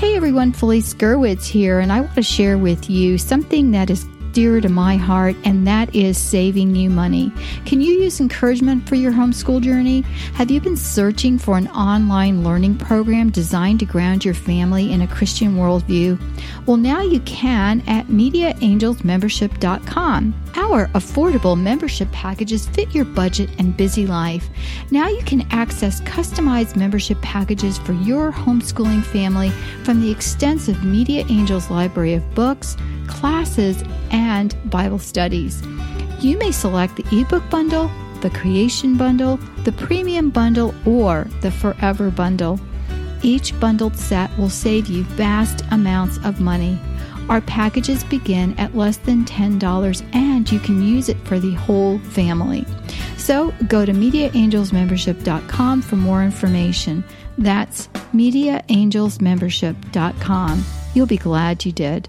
Hey everyone, Felice Gerwitz here, and I want to share with you something that is dear to my heart, and that is saving you money. Can you use encouragement for your homeschool journey? Have you been searching for an online learning program designed to ground your family in a Christian worldview? Well, now you can at MediaAngelsMembership.com. Our affordable membership packages fit your budget and busy life. Now you can access customized membership packages for your homeschooling family from the extensive Media Angels library of books, classes, and Bible studies. You may select the ebook bundle, the creation bundle, the premium bundle, or the forever bundle. Each bundled set will save you vast amounts of money. Our packages begin at less than $10 and you can use it for the whole family. So go to MediaAngelsMembership.com for more information. That's MediaAngelsMembership.com. You'll be glad you did.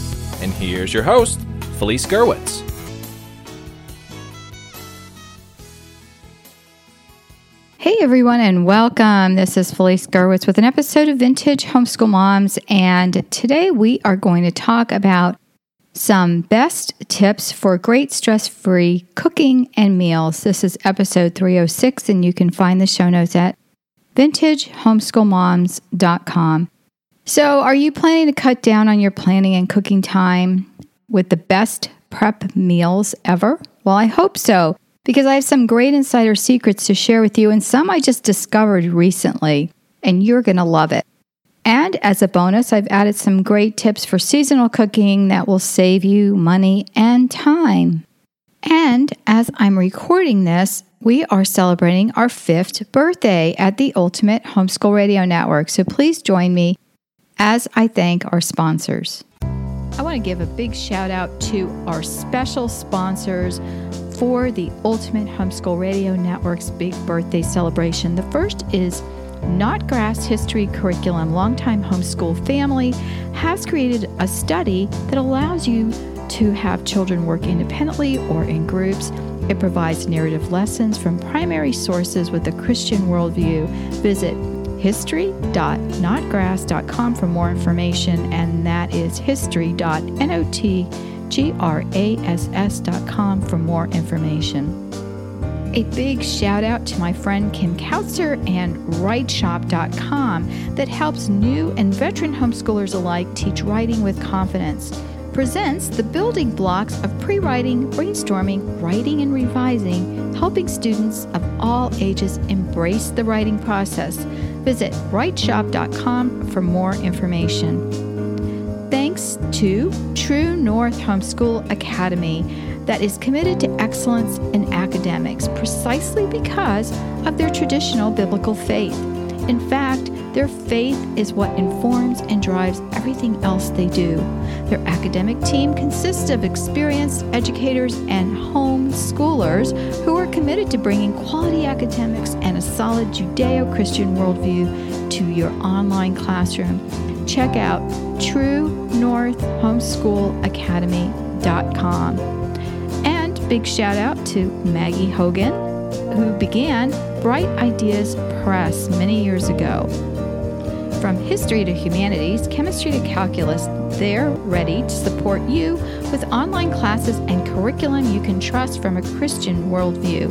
and here's your host, Felice Gerwitz. Hey everyone, and welcome. This is Felice Gerwitz with an episode of Vintage Homeschool Moms. And today we are going to talk about some best tips for great stress free cooking and meals. This is episode 306, and you can find the show notes at vintagehomeschoolmoms.com. So, are you planning to cut down on your planning and cooking time with the best prep meals ever? Well, I hope so, because I have some great insider secrets to share with you, and some I just discovered recently, and you're going to love it. And as a bonus, I've added some great tips for seasonal cooking that will save you money and time. And as I'm recording this, we are celebrating our fifth birthday at the Ultimate Homeschool Radio Network. So please join me as I thank our sponsors. I want to give a big shout out to our special sponsors for the Ultimate Homeschool Radio Network's big birthday celebration. The first is Notgrass History Curriculum. Longtime homeschool family has created a study that allows you to have children work independently or in groups. It provides narrative lessons from primary sources with a Christian worldview. Visit history.notgrass.com for more information, and that is history.notgrass.com for more information. A big shout out to my friend Kim Kautzer and WriteShop.com that helps new and veteran homeschoolers alike teach writing with confidence. Presents the building blocks of pre writing, brainstorming, writing, and revising, helping students of all ages embrace the writing process. Visit writeshop.com for more information. Thanks to True North Homeschool Academy that is committed to excellence in academics precisely because of their traditional biblical faith. In fact, their faith is what informs and drives everything else they do. Their academic team consists of experienced educators and home schoolers who are committed to bringing quality academics and a solid Judeo Christian worldview to your online classroom. Check out TrueNorthHomeschoolAcademy.com. And big shout out to Maggie Hogan, who began Bright Ideas Press many years ago. From history to humanities, chemistry to calculus, they're ready to support you with online classes and curriculum you can trust from a Christian worldview.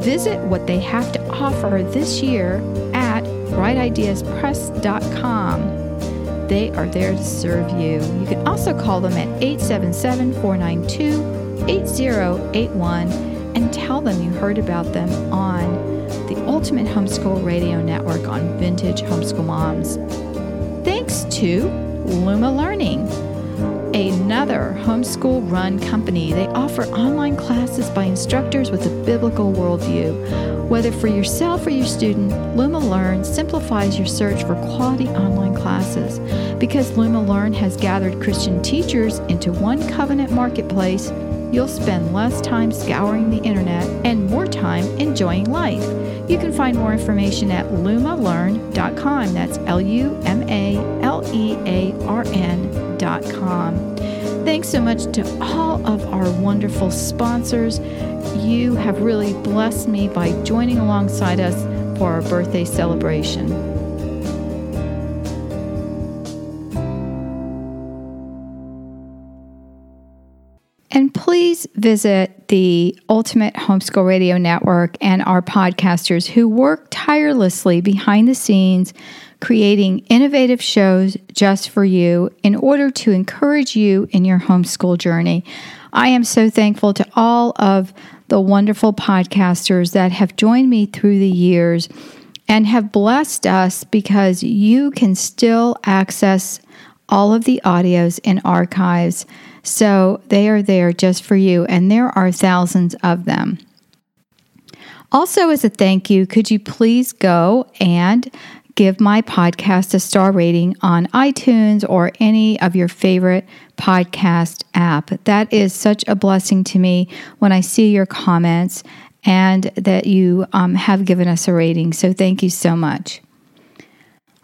Visit what they have to offer this year at brightideaspress.com. They are there to serve you. You can also call them at 877 492 8081 and tell them you heard about them on the Ultimate Homeschool Radio Network on Vintage Homeschool Moms. Thanks to Luma Learning, another homeschool run company. They offer online classes by instructors with a biblical worldview. Whether for yourself or your student, Luma Learn simplifies your search for quality online classes. Because Luma Learn has gathered Christian teachers into one covenant marketplace, you'll spend less time scouring the internet and more time enjoying life. You can find more information at lumalearn.com. That's L U M A L E A R N.com. Thanks so much to all of our wonderful sponsors. You have really blessed me by joining alongside us for our birthday celebration. And please visit the Ultimate Homeschool Radio Network and our podcasters who work tirelessly behind the scenes creating innovative shows just for you in order to encourage you in your homeschool journey. I am so thankful to all of the wonderful podcasters that have joined me through the years and have blessed us because you can still access all of the audios and archives. So they are there just for you, and there are thousands of them. Also, as a thank you, could you please go and give my podcast a star rating on iTunes or any of your favorite podcast app. That is such a blessing to me when I see your comments and that you um, have given us a rating. So thank you so much.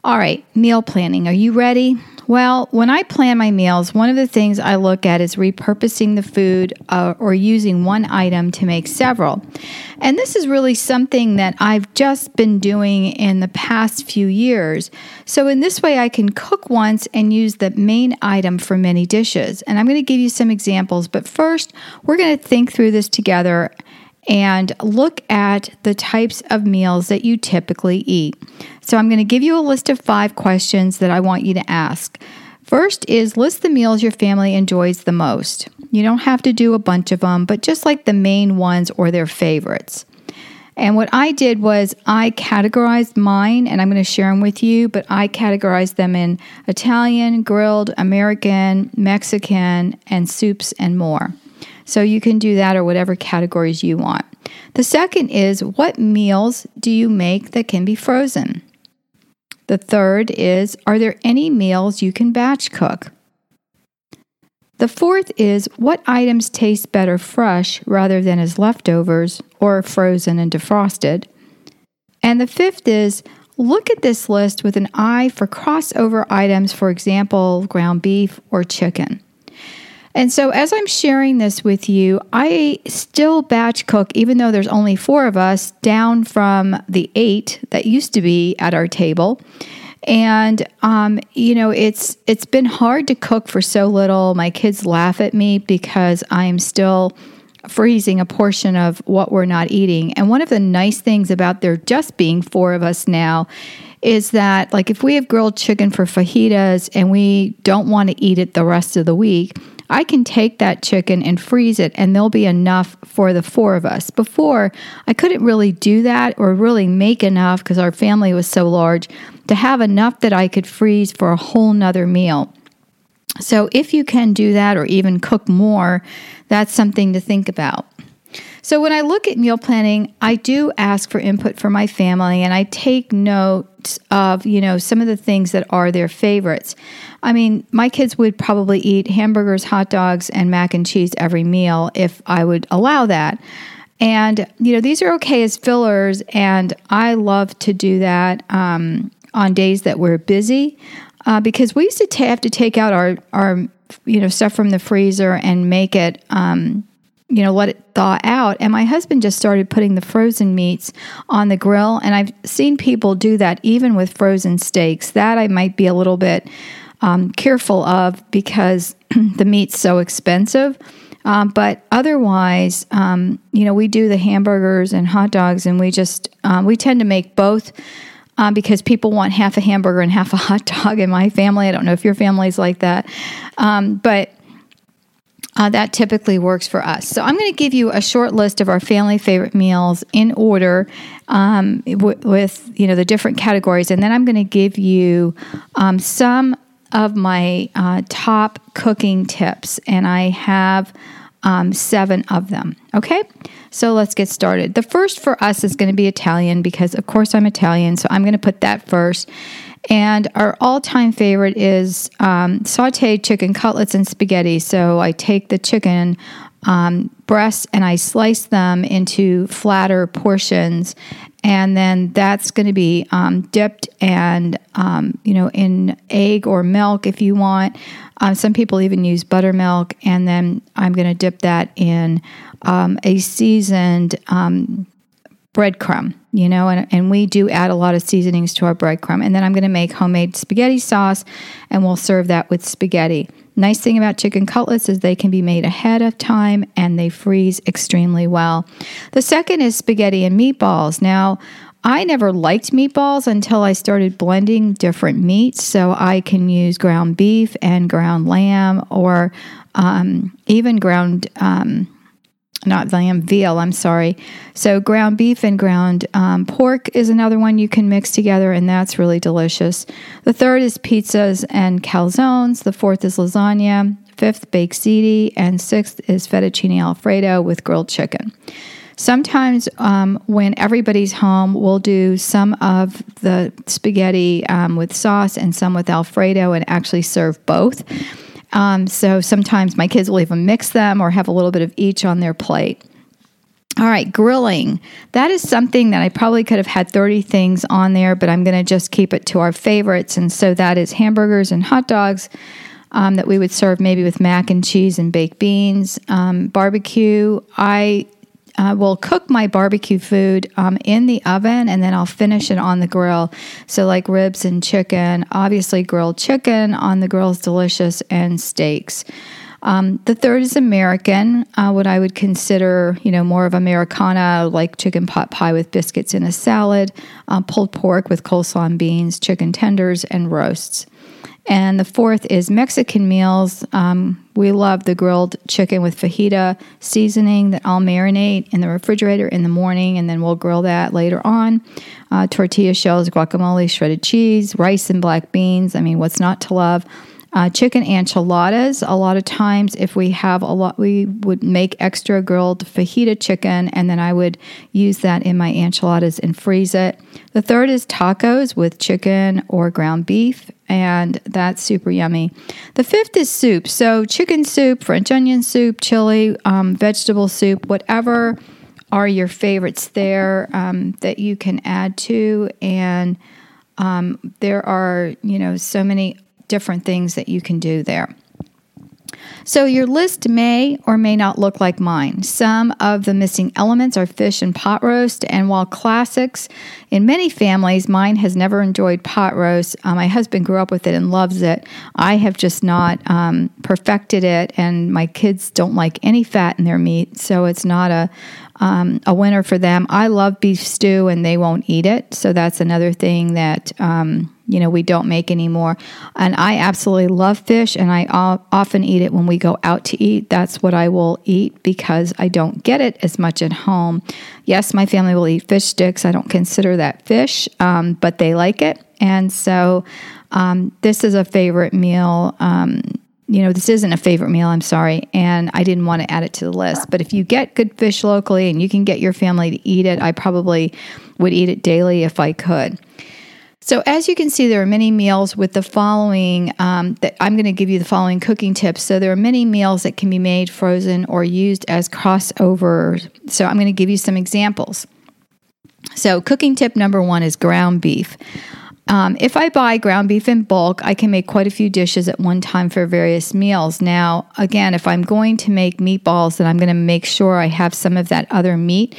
All right, meal planning. Are you ready? Well, when I plan my meals, one of the things I look at is repurposing the food uh, or using one item to make several. And this is really something that I've just been doing in the past few years. So, in this way, I can cook once and use the main item for many dishes. And I'm going to give you some examples, but first, we're going to think through this together and look at the types of meals that you typically eat. So, I'm going to give you a list of five questions that I want you to ask. First is list the meals your family enjoys the most. You don't have to do a bunch of them, but just like the main ones or their favorites. And what I did was I categorized mine, and I'm going to share them with you, but I categorized them in Italian, grilled, American, Mexican, and soups and more. So you can do that or whatever categories you want. The second is what meals do you make that can be frozen? The third is are there any meals you can batch cook? The fourth is what items taste better fresh rather than as leftovers or frozen and defrosted? And the fifth is look at this list with an eye for crossover items, for example, ground beef or chicken. And so, as I'm sharing this with you, I still batch cook, even though there's only four of us, down from the eight that used to be at our table. And um, you know, it's it's been hard to cook for so little. My kids laugh at me because I'm still freezing a portion of what we're not eating. And one of the nice things about there just being four of us now is that like if we have grilled chicken for fajitas and we don't want to eat it the rest of the week, I can take that chicken and freeze it, and there'll be enough for the four of us. Before, I couldn't really do that or really make enough because our family was so large to have enough that I could freeze for a whole nother meal. So, if you can do that or even cook more, that's something to think about. So, when I look at meal planning, I do ask for input from my family and I take notes of, you know, some of the things that are their favorites. I mean, my kids would probably eat hamburgers, hot dogs, and mac and cheese every meal if I would allow that. And, you know, these are okay as fillers, and I love to do that um, on days that we're busy uh, because we used to ta- have to take out our, our, you know, stuff from the freezer and make it, um, you know, let it thaw out. And my husband just started putting the frozen meats on the grill, and I've seen people do that even with frozen steaks. That I might be a little bit um, careful of because the meat's so expensive. Um, but otherwise, um, you know, we do the hamburgers and hot dogs, and we just um, we tend to make both um, because people want half a hamburger and half a hot dog in my family. I don't know if your family's like that, um, but. Uh, that typically works for us. So I'm going to give you a short list of our family favorite meals in order um, w- with you know the different categories, and then I'm going to give you um, some of my uh, top cooking tips, and I have um, seven of them. Okay, so let's get started. The first for us is going to be Italian because, of course, I'm Italian, so I'm going to put that first. And our all time favorite is um, sauteed chicken cutlets and spaghetti. So I take the chicken um, breasts and I slice them into flatter portions. And then that's going to be um, dipped and, um, you know, in egg or milk if you want. Uh, some people even use buttermilk. And then I'm going to dip that in um, a seasoned um, breadcrumb, you know, and, and we do add a lot of seasonings to our breadcrumb. And then I'm going to make homemade spaghetti sauce and we'll serve that with spaghetti. Nice thing about chicken cutlets is they can be made ahead of time and they freeze extremely well. The second is spaghetti and meatballs. Now, I never liked meatballs until I started blending different meats. So I can use ground beef and ground lamb or um, even ground. Um, not lamb, veal, I'm sorry. So, ground beef and ground um, pork is another one you can mix together, and that's really delicious. The third is pizzas and calzones. The fourth is lasagna. Fifth, baked ziti. And sixth is fettuccine alfredo with grilled chicken. Sometimes, um, when everybody's home, we'll do some of the spaghetti um, with sauce and some with Alfredo and actually serve both. Um, so sometimes my kids will even mix them or have a little bit of each on their plate. All right, grilling. That is something that I probably could have had 30 things on there, but I'm going to just keep it to our favorites. And so that is hamburgers and hot dogs um, that we would serve maybe with mac and cheese and baked beans. Um, barbecue. I uh, will cook my barbecue food um, in the oven and then I'll finish it on the grill. So, like ribs and chicken, obviously, grilled chicken on the grill is delicious, and steaks. Um, the third is American, uh, what I would consider, you know, more of Americana, like chicken pot pie with biscuits in a salad, uh, pulled pork with coleslaw and beans, chicken tenders, and roasts. And the fourth is Mexican meals. Um, we love the grilled chicken with fajita seasoning that I'll marinate in the refrigerator in the morning, and then we'll grill that later on. Uh, tortilla shells, guacamole, shredded cheese, rice and black beans. I mean, what's not to love? Uh, chicken enchiladas. A lot of times, if we have a lot, we would make extra grilled fajita chicken, and then I would use that in my enchiladas and freeze it. The third is tacos with chicken or ground beef, and that's super yummy. The fifth is soup. So, chicken soup, French onion soup, chili, um, vegetable soup, whatever are your favorites there um, that you can add to. And um, there are, you know, so many different things that you can do there. So, your list may or may not look like mine. Some of the missing elements are fish and pot roast, and while classics in many families, mine has never enjoyed pot roast. Uh, my husband grew up with it and loves it. I have just not um, perfected it, and my kids don't like any fat in their meat, so it's not a um, a winner for them. I love beef stew, and they won't eat it, so that's another thing that. Um, you know we don't make anymore and i absolutely love fish and i often eat it when we go out to eat that's what i will eat because i don't get it as much at home yes my family will eat fish sticks i don't consider that fish um, but they like it and so um, this is a favorite meal um, you know, this isn't a favorite meal, I'm sorry, and I didn't want to add it to the list. But if you get good fish locally and you can get your family to eat it, I probably would eat it daily if I could. So, as you can see, there are many meals with the following. Um, that I'm going to give you the following cooking tips. So, there are many meals that can be made frozen or used as crossovers. So, I'm going to give you some examples. So, cooking tip number one is ground beef. Um, if I buy ground beef in bulk, I can make quite a few dishes at one time for various meals. Now, again, if I'm going to make meatballs, then I'm going to make sure I have some of that other meat.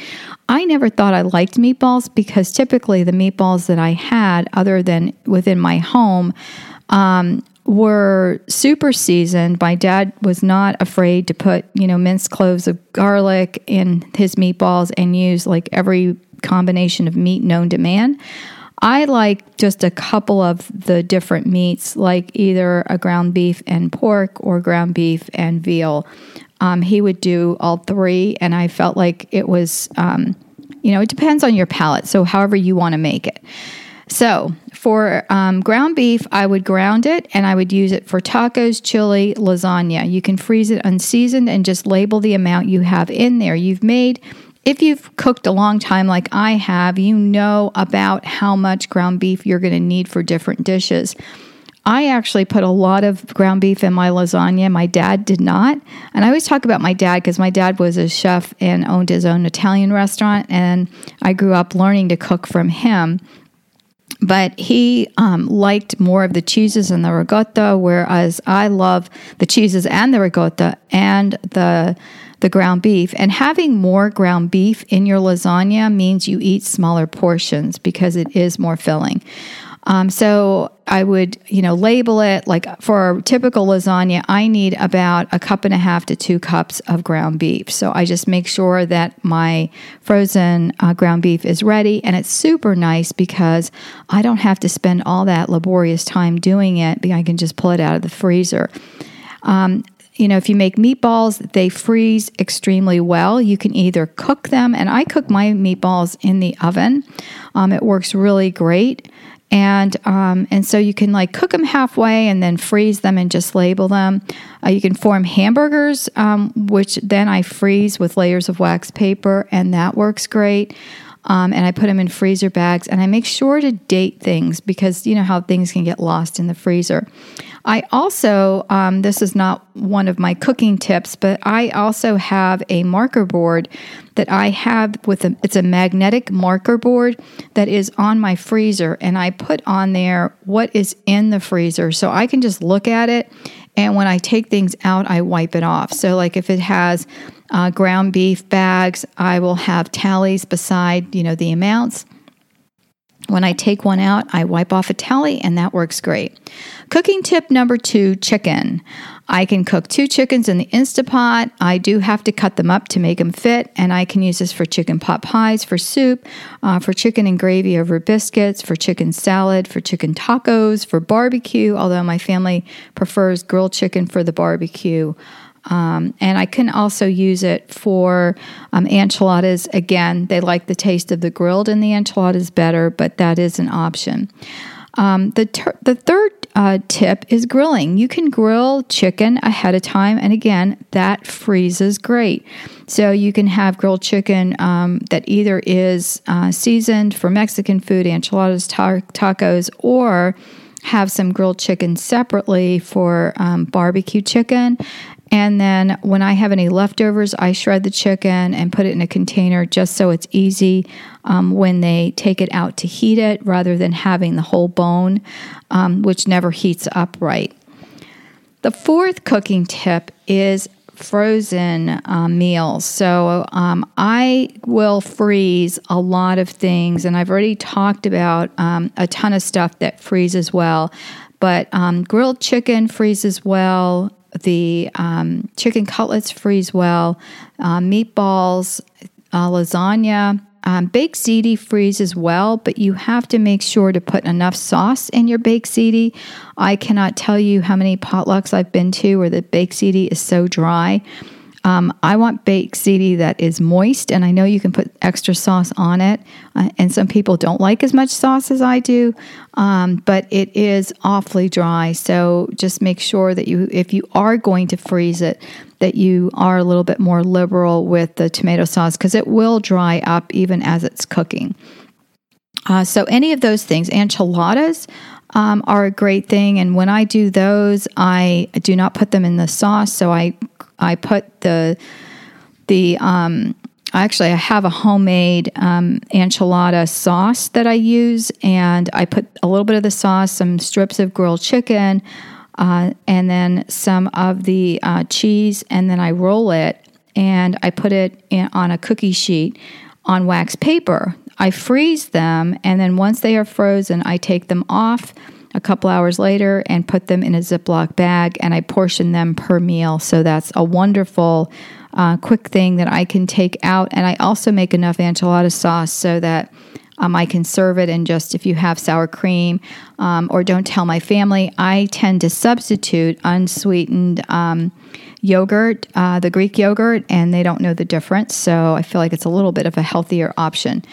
I never thought I liked meatballs because typically the meatballs that I had, other than within my home, um, were super seasoned. My dad was not afraid to put, you know, minced cloves of garlic in his meatballs and use like every combination of meat known to man. I like just a couple of the different meats, like either a ground beef and pork or ground beef and veal. Um, he would do all three, and I felt like it was, um, you know, it depends on your palate. So, however you want to make it. So, for um, ground beef, I would ground it and I would use it for tacos, chili, lasagna. You can freeze it unseasoned and just label the amount you have in there. You've made if you've cooked a long time like I have, you know about how much ground beef you're going to need for different dishes. I actually put a lot of ground beef in my lasagna. My dad did not. And I always talk about my dad because my dad was a chef and owned his own Italian restaurant. And I grew up learning to cook from him. But he um, liked more of the cheeses and the ricotta, whereas I love the cheeses and the ricotta and the the ground beef. And having more ground beef in your lasagna means you eat smaller portions because it is more filling. Um, so I would, you know, label it like for a typical lasagna, I need about a cup and a half to two cups of ground beef. So I just make sure that my frozen uh, ground beef is ready. And it's super nice because I don't have to spend all that laborious time doing it. I can just pull it out of the freezer. Um, you know, if you make meatballs, they freeze extremely well. You can either cook them, and I cook my meatballs in the oven. Um, it works really great and um, and so you can like cook them halfway and then freeze them and just label them. Uh, you can form hamburgers, um, which then I freeze with layers of wax paper, and that works great. Um, and I put them in freezer bags, and I make sure to date things because you know how things can get lost in the freezer. I also, um, this is not one of my cooking tips, but I also have a marker board that I have with a, it's a magnetic marker board that is on my freezer, and I put on there what is in the freezer, so I can just look at it, and when I take things out, I wipe it off. So, like if it has uh, ground beef bags, I will have tallies beside you know the amounts. When I take one out, I wipe off a tally, and that works great. Cooking tip number two chicken. I can cook two chickens in the Instapot. I do have to cut them up to make them fit, and I can use this for chicken pot pies, for soup, uh, for chicken and gravy over biscuits, for chicken salad, for chicken tacos, for barbecue, although my family prefers grilled chicken for the barbecue. Um, and I can also use it for um, enchiladas. Again, they like the taste of the grilled and the enchiladas better, but that is an option. Um, the, ter- the third uh, tip is grilling. You can grill chicken ahead of time, and again, that freezes great. So you can have grilled chicken um, that either is uh, seasoned for Mexican food, enchiladas, ta- tacos, or have some grilled chicken separately for um, barbecue chicken. And then when I have any leftovers, I shred the chicken and put it in a container just so it's easy um, when they take it out to heat it rather than having the whole bone, um, which never heats up right. The fourth cooking tip is frozen um, meals. So um, I will freeze a lot of things, and I've already talked about um, a ton of stuff that freezes well. But um, grilled chicken freezes well. The um, chicken cutlets freeze well. Uh, meatballs, uh, lasagna, um, baked ziti freezes well, but you have to make sure to put enough sauce in your baked ziti. I cannot tell you how many potlucks I've been to where the baked ziti is so dry um, I want baked ziti that is moist, and I know you can put extra sauce on it. Uh, and some people don't like as much sauce as I do, um, but it is awfully dry. So just make sure that you, if you are going to freeze it, that you are a little bit more liberal with the tomato sauce because it will dry up even as it's cooking. Uh, so any of those things, enchiladas. Um, are a great thing. And when I do those, I do not put them in the sauce. So I I put the the um, actually I have a homemade um, enchilada sauce that I use, and I put a little bit of the sauce, some strips of grilled chicken, uh, and then some of the uh, cheese, and then I roll it and I put it in, on a cookie sheet on wax paper. I freeze them, and then once they are frozen, I take them off a couple hours later and put them in a Ziploc bag, and I portion them per meal. So that's a wonderful, uh, quick thing that I can take out. And I also make enough enchilada sauce so that um, I can serve it and just if you have sour cream um, or don't tell my family, I tend to substitute unsweetened um, yogurt, uh, the Greek yogurt, and they don't know the difference. So I feel like it's a little bit of a healthier option.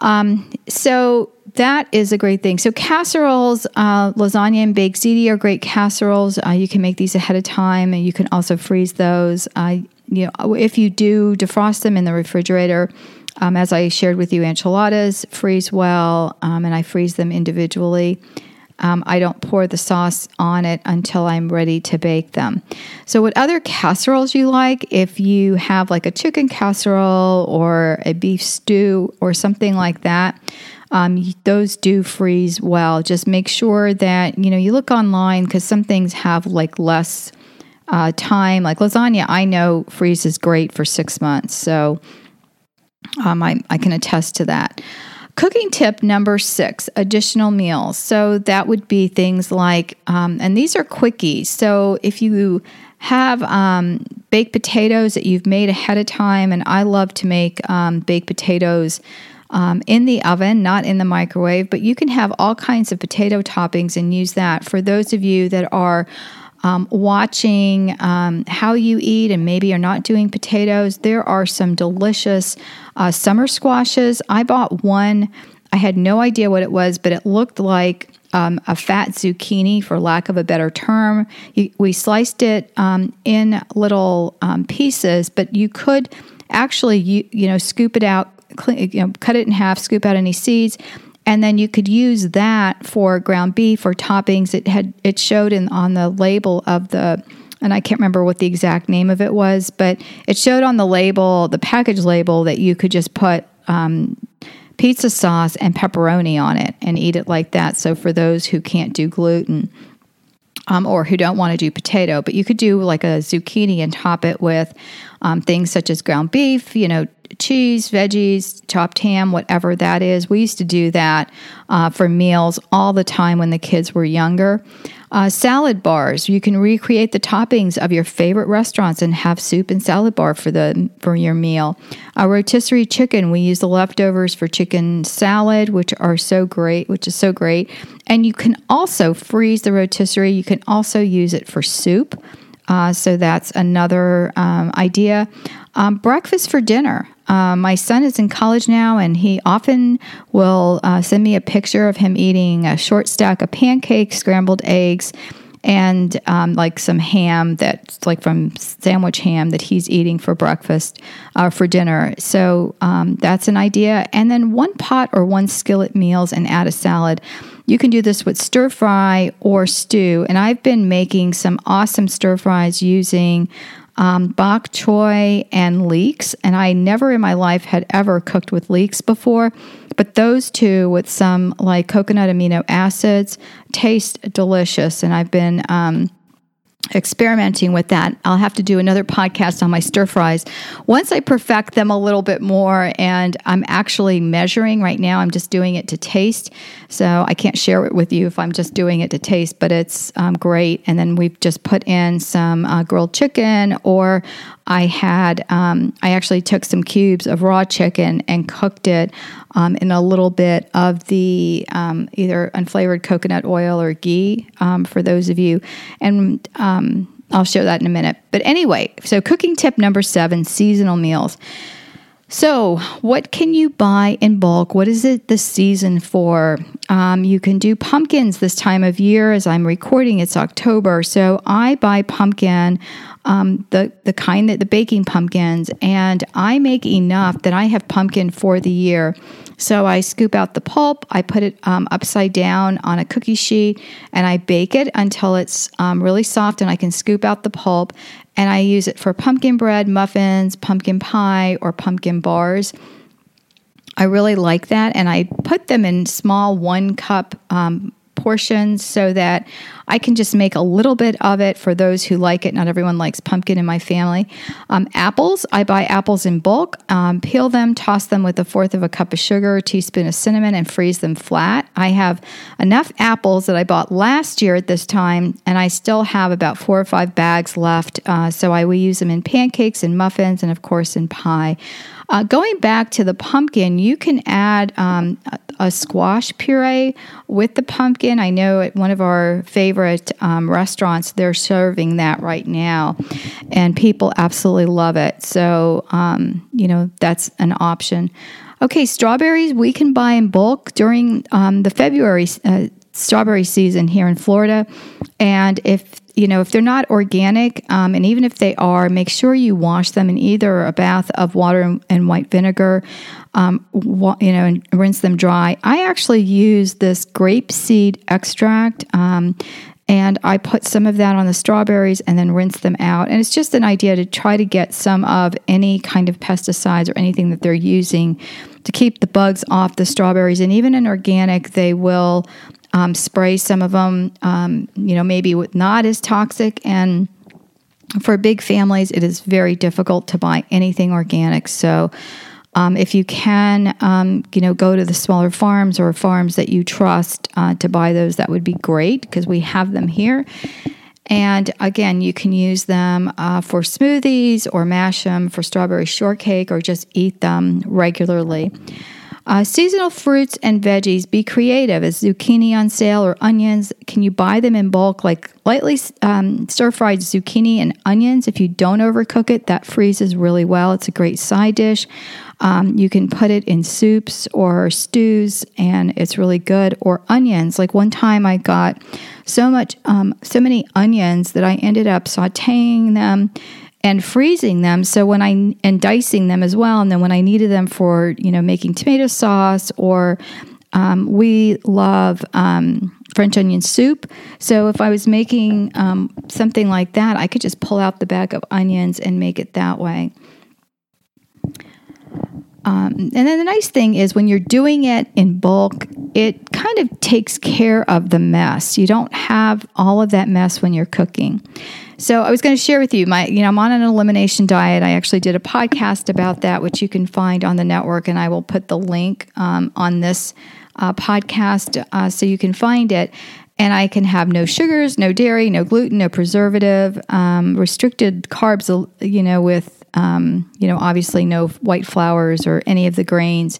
Um, so that is a great thing. So casseroles, uh, lasagna and baked ziti are great casseroles. Uh, you can make these ahead of time, and you can also freeze those. Uh, you know, if you do defrost them in the refrigerator, um, as I shared with you, enchiladas freeze well, um, and I freeze them individually. Um, I don't pour the sauce on it until I'm ready to bake them. So, what other casseroles you like? If you have like a chicken casserole or a beef stew or something like that, um, those do freeze well. Just make sure that you know you look online because some things have like less uh, time. Like lasagna, I know freezes great for six months, so um, I, I can attest to that. Cooking tip number six additional meals. So that would be things like, um, and these are quickies. So if you have um, baked potatoes that you've made ahead of time, and I love to make um, baked potatoes um, in the oven, not in the microwave, but you can have all kinds of potato toppings and use that. For those of you that are um, watching um, how you eat and maybe you're not doing potatoes, there are some delicious uh, summer squashes. I bought one. I had no idea what it was, but it looked like um, a fat zucchini, for lack of a better term. We sliced it um, in little um, pieces, but you could actually, you, you know, scoop it out, clean, you know, cut it in half, scoop out any seeds, and then you could use that for ground beef or toppings. It had it showed in on the label of the and I can't remember what the exact name of it was, but it showed on the label, the package label, that you could just put um, pizza sauce and pepperoni on it and eat it like that. So for those who can't do gluten, um, or who don't want to do potato, but you could do like a zucchini and top it with um, things such as ground beef, you know, cheese, veggies, chopped ham, whatever that is. We used to do that uh, for meals all the time when the kids were younger. Uh, salad bars. You can recreate the toppings of your favorite restaurants and have soup and salad bar for the for your meal. A rotisserie chicken. We use the leftovers for chicken salad, which are so great, which is so great. And you can also freeze the rotisserie. You can also use it for soup. Uh, so that's another um, idea. Um, breakfast for dinner. Uh, my son is in college now, and he often will uh, send me a picture of him eating a short stack of pancakes, scrambled eggs, and um, like some ham that's like from sandwich ham that he's eating for breakfast uh, for dinner. So um, that's an idea. And then one pot or one skillet meals and add a salad. You can do this with stir fry or stew. And I've been making some awesome stir fries using um, bok choy and leeks. And I never in my life had ever cooked with leeks before. But those two with some like coconut amino acids taste delicious. And I've been um, experimenting with that. I'll have to do another podcast on my stir fries once I perfect them a little bit more. And I'm actually measuring right now. I'm just doing it to taste. So I can't share it with you if I'm just doing it to taste, but it's um, great. And then we've just put in some uh, grilled chicken, or I had, um, I actually took some cubes of raw chicken and cooked it um, in a little bit of the um, either unflavored coconut oil or ghee um, for those of you. And um, I'll show that in a minute. But anyway, so cooking tip number seven seasonal meals. So, what can you buy in bulk? What is it the season for? Um, you can do pumpkins this time of year. As I'm recording, it's October. So, I buy pumpkin, um, the, the kind that the baking pumpkins, and I make enough that I have pumpkin for the year. So, I scoop out the pulp, I put it um, upside down on a cookie sheet, and I bake it until it's um, really soft and I can scoop out the pulp and I use it for pumpkin bread, muffins, pumpkin pie, or pumpkin bars. I really like that, and I put them in small one cup um, portions so that I can just make a little bit of it for those who like it. Not everyone likes pumpkin in my family. Um, apples, I buy apples in bulk, um, peel them, toss them with a fourth of a cup of sugar, a teaspoon of cinnamon, and freeze them flat. I have enough apples that I bought last year at this time, and I still have about four or five bags left. Uh, so I will use them in pancakes and muffins, and of course in pie. Uh, going back to the pumpkin, you can add um, a, squash puree with the pumpkin. I know at one of our favorite um, restaurants, they're serving that right now, and people absolutely love it. So, um, you know, that's an option. Okay, strawberries we can buy in bulk during um, the February uh, strawberry season here in Florida. And if you know if they're not organic, um, and even if they are, make sure you wash them in either a bath of water and, white vinegar. Um, you know, and rinse them dry. I actually use this grape seed extract. Um, and I put some of that on the strawberries and then rinse them out. And it's just an idea to try to get some of any kind of pesticides or anything that they're using to keep the bugs off the strawberries. And even in organic, they will um, spray some of them, um, you know, maybe with not as toxic. And for big families, it is very difficult to buy anything organic. So, um, if you can, um, you know, go to the smaller farms or farms that you trust uh, to buy those, that would be great because we have them here. And again, you can use them uh, for smoothies or mash them for strawberry shortcake or just eat them regularly. Uh, seasonal fruits and veggies, be creative. Is zucchini on sale or onions? Can you buy them in bulk, like lightly um, stir fried zucchini and onions? If you don't overcook it, that freezes really well. It's a great side dish. Um, you can put it in soups or stews, and it's really good. Or onions. Like one time, I got so much, um, so many onions that I ended up sautéing them and freezing them. So when I and dicing them as well, and then when I needed them for you know making tomato sauce or um, we love um, French onion soup. So if I was making um, something like that, I could just pull out the bag of onions and make it that way. Um, and then the nice thing is when you're doing it in bulk, it kind of takes care of the mess. You don't have all of that mess when you're cooking. So I was going to share with you my, you know, I'm on an elimination diet. I actually did a podcast about that, which you can find on the network, and I will put the link um, on this uh, podcast uh, so you can find it. And I can have no sugars, no dairy, no gluten, no preservative, um, restricted carbs, you know, with um, you know, obviously no white flours or any of the grains,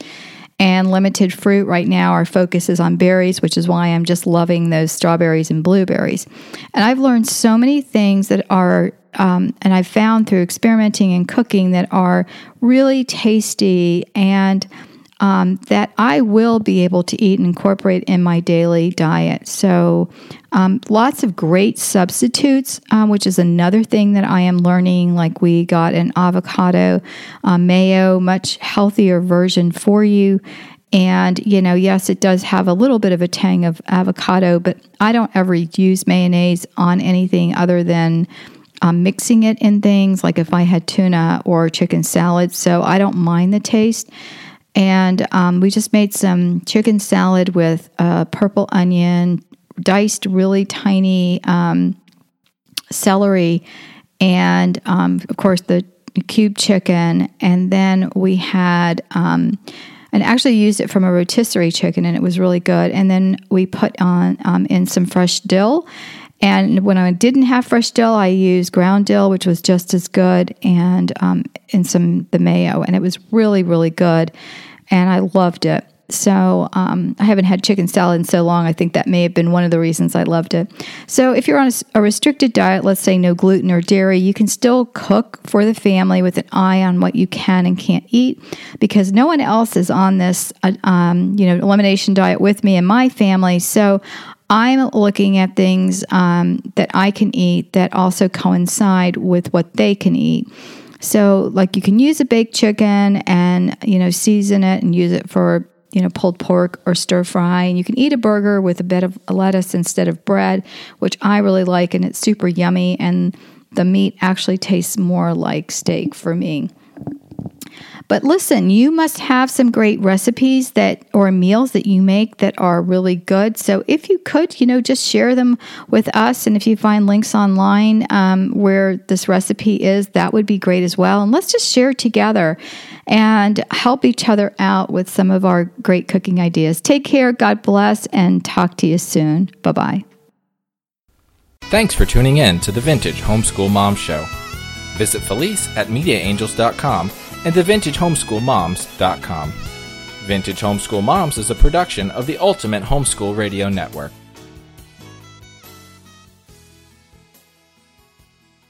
and limited fruit. Right now, our focus is on berries, which is why I'm just loving those strawberries and blueberries. And I've learned so many things that are, um, and I've found through experimenting and cooking that are really tasty and um, that I will be able to eat and incorporate in my daily diet. So, um, lots of great substitutes, um, which is another thing that I am learning. Like, we got an avocado uh, mayo, much healthier version for you. And, you know, yes, it does have a little bit of a tang of avocado, but I don't ever use mayonnaise on anything other than um, mixing it in things like if I had tuna or chicken salad. So I don't mind the taste. And um, we just made some chicken salad with uh, purple onion, diced really tiny um, celery, and um, of course the cube chicken. And then we had, um, and actually used it from a rotisserie chicken, and it was really good. And then we put on um, in some fresh dill. And when I didn't have fresh dill, I used ground dill, which was just as good, and um, some the mayo, and it was really really good and I loved it. So um, I haven't had chicken salad in so long. I think that may have been one of the reasons I loved it. So if you're on a, a, restricted diet, let's say no gluten or dairy, you can still cook for the family with an eye on what you can and can't eat, because no one else is on this, uh, um, you know, elimination diet with me and my family. So I'm looking at things um, that I can eat that also coincide with what they can eat. So, like, you can use a baked chicken and, you know, season it and use it for, you know, pulled pork or stir fry. And you can eat a burger with a bit of lettuce instead of bread, which I really like. And it's super yummy. And the meat actually tastes more like steak for me. But listen, you must have some great recipes that or meals that you make that are really good. So if you could, you know, just share them with us. And if you find links online um, where this recipe is, that would be great as well. And let's just share together and help each other out with some of our great cooking ideas. Take care, God bless, and talk to you soon. Bye bye. Thanks for tuning in to the Vintage Homeschool Mom Show. Visit Felice at MediaAngels.com and thevintagehomeschoolmoms.com. Vintage Homeschool Moms is a production of the Ultimate Homeschool Radio Network.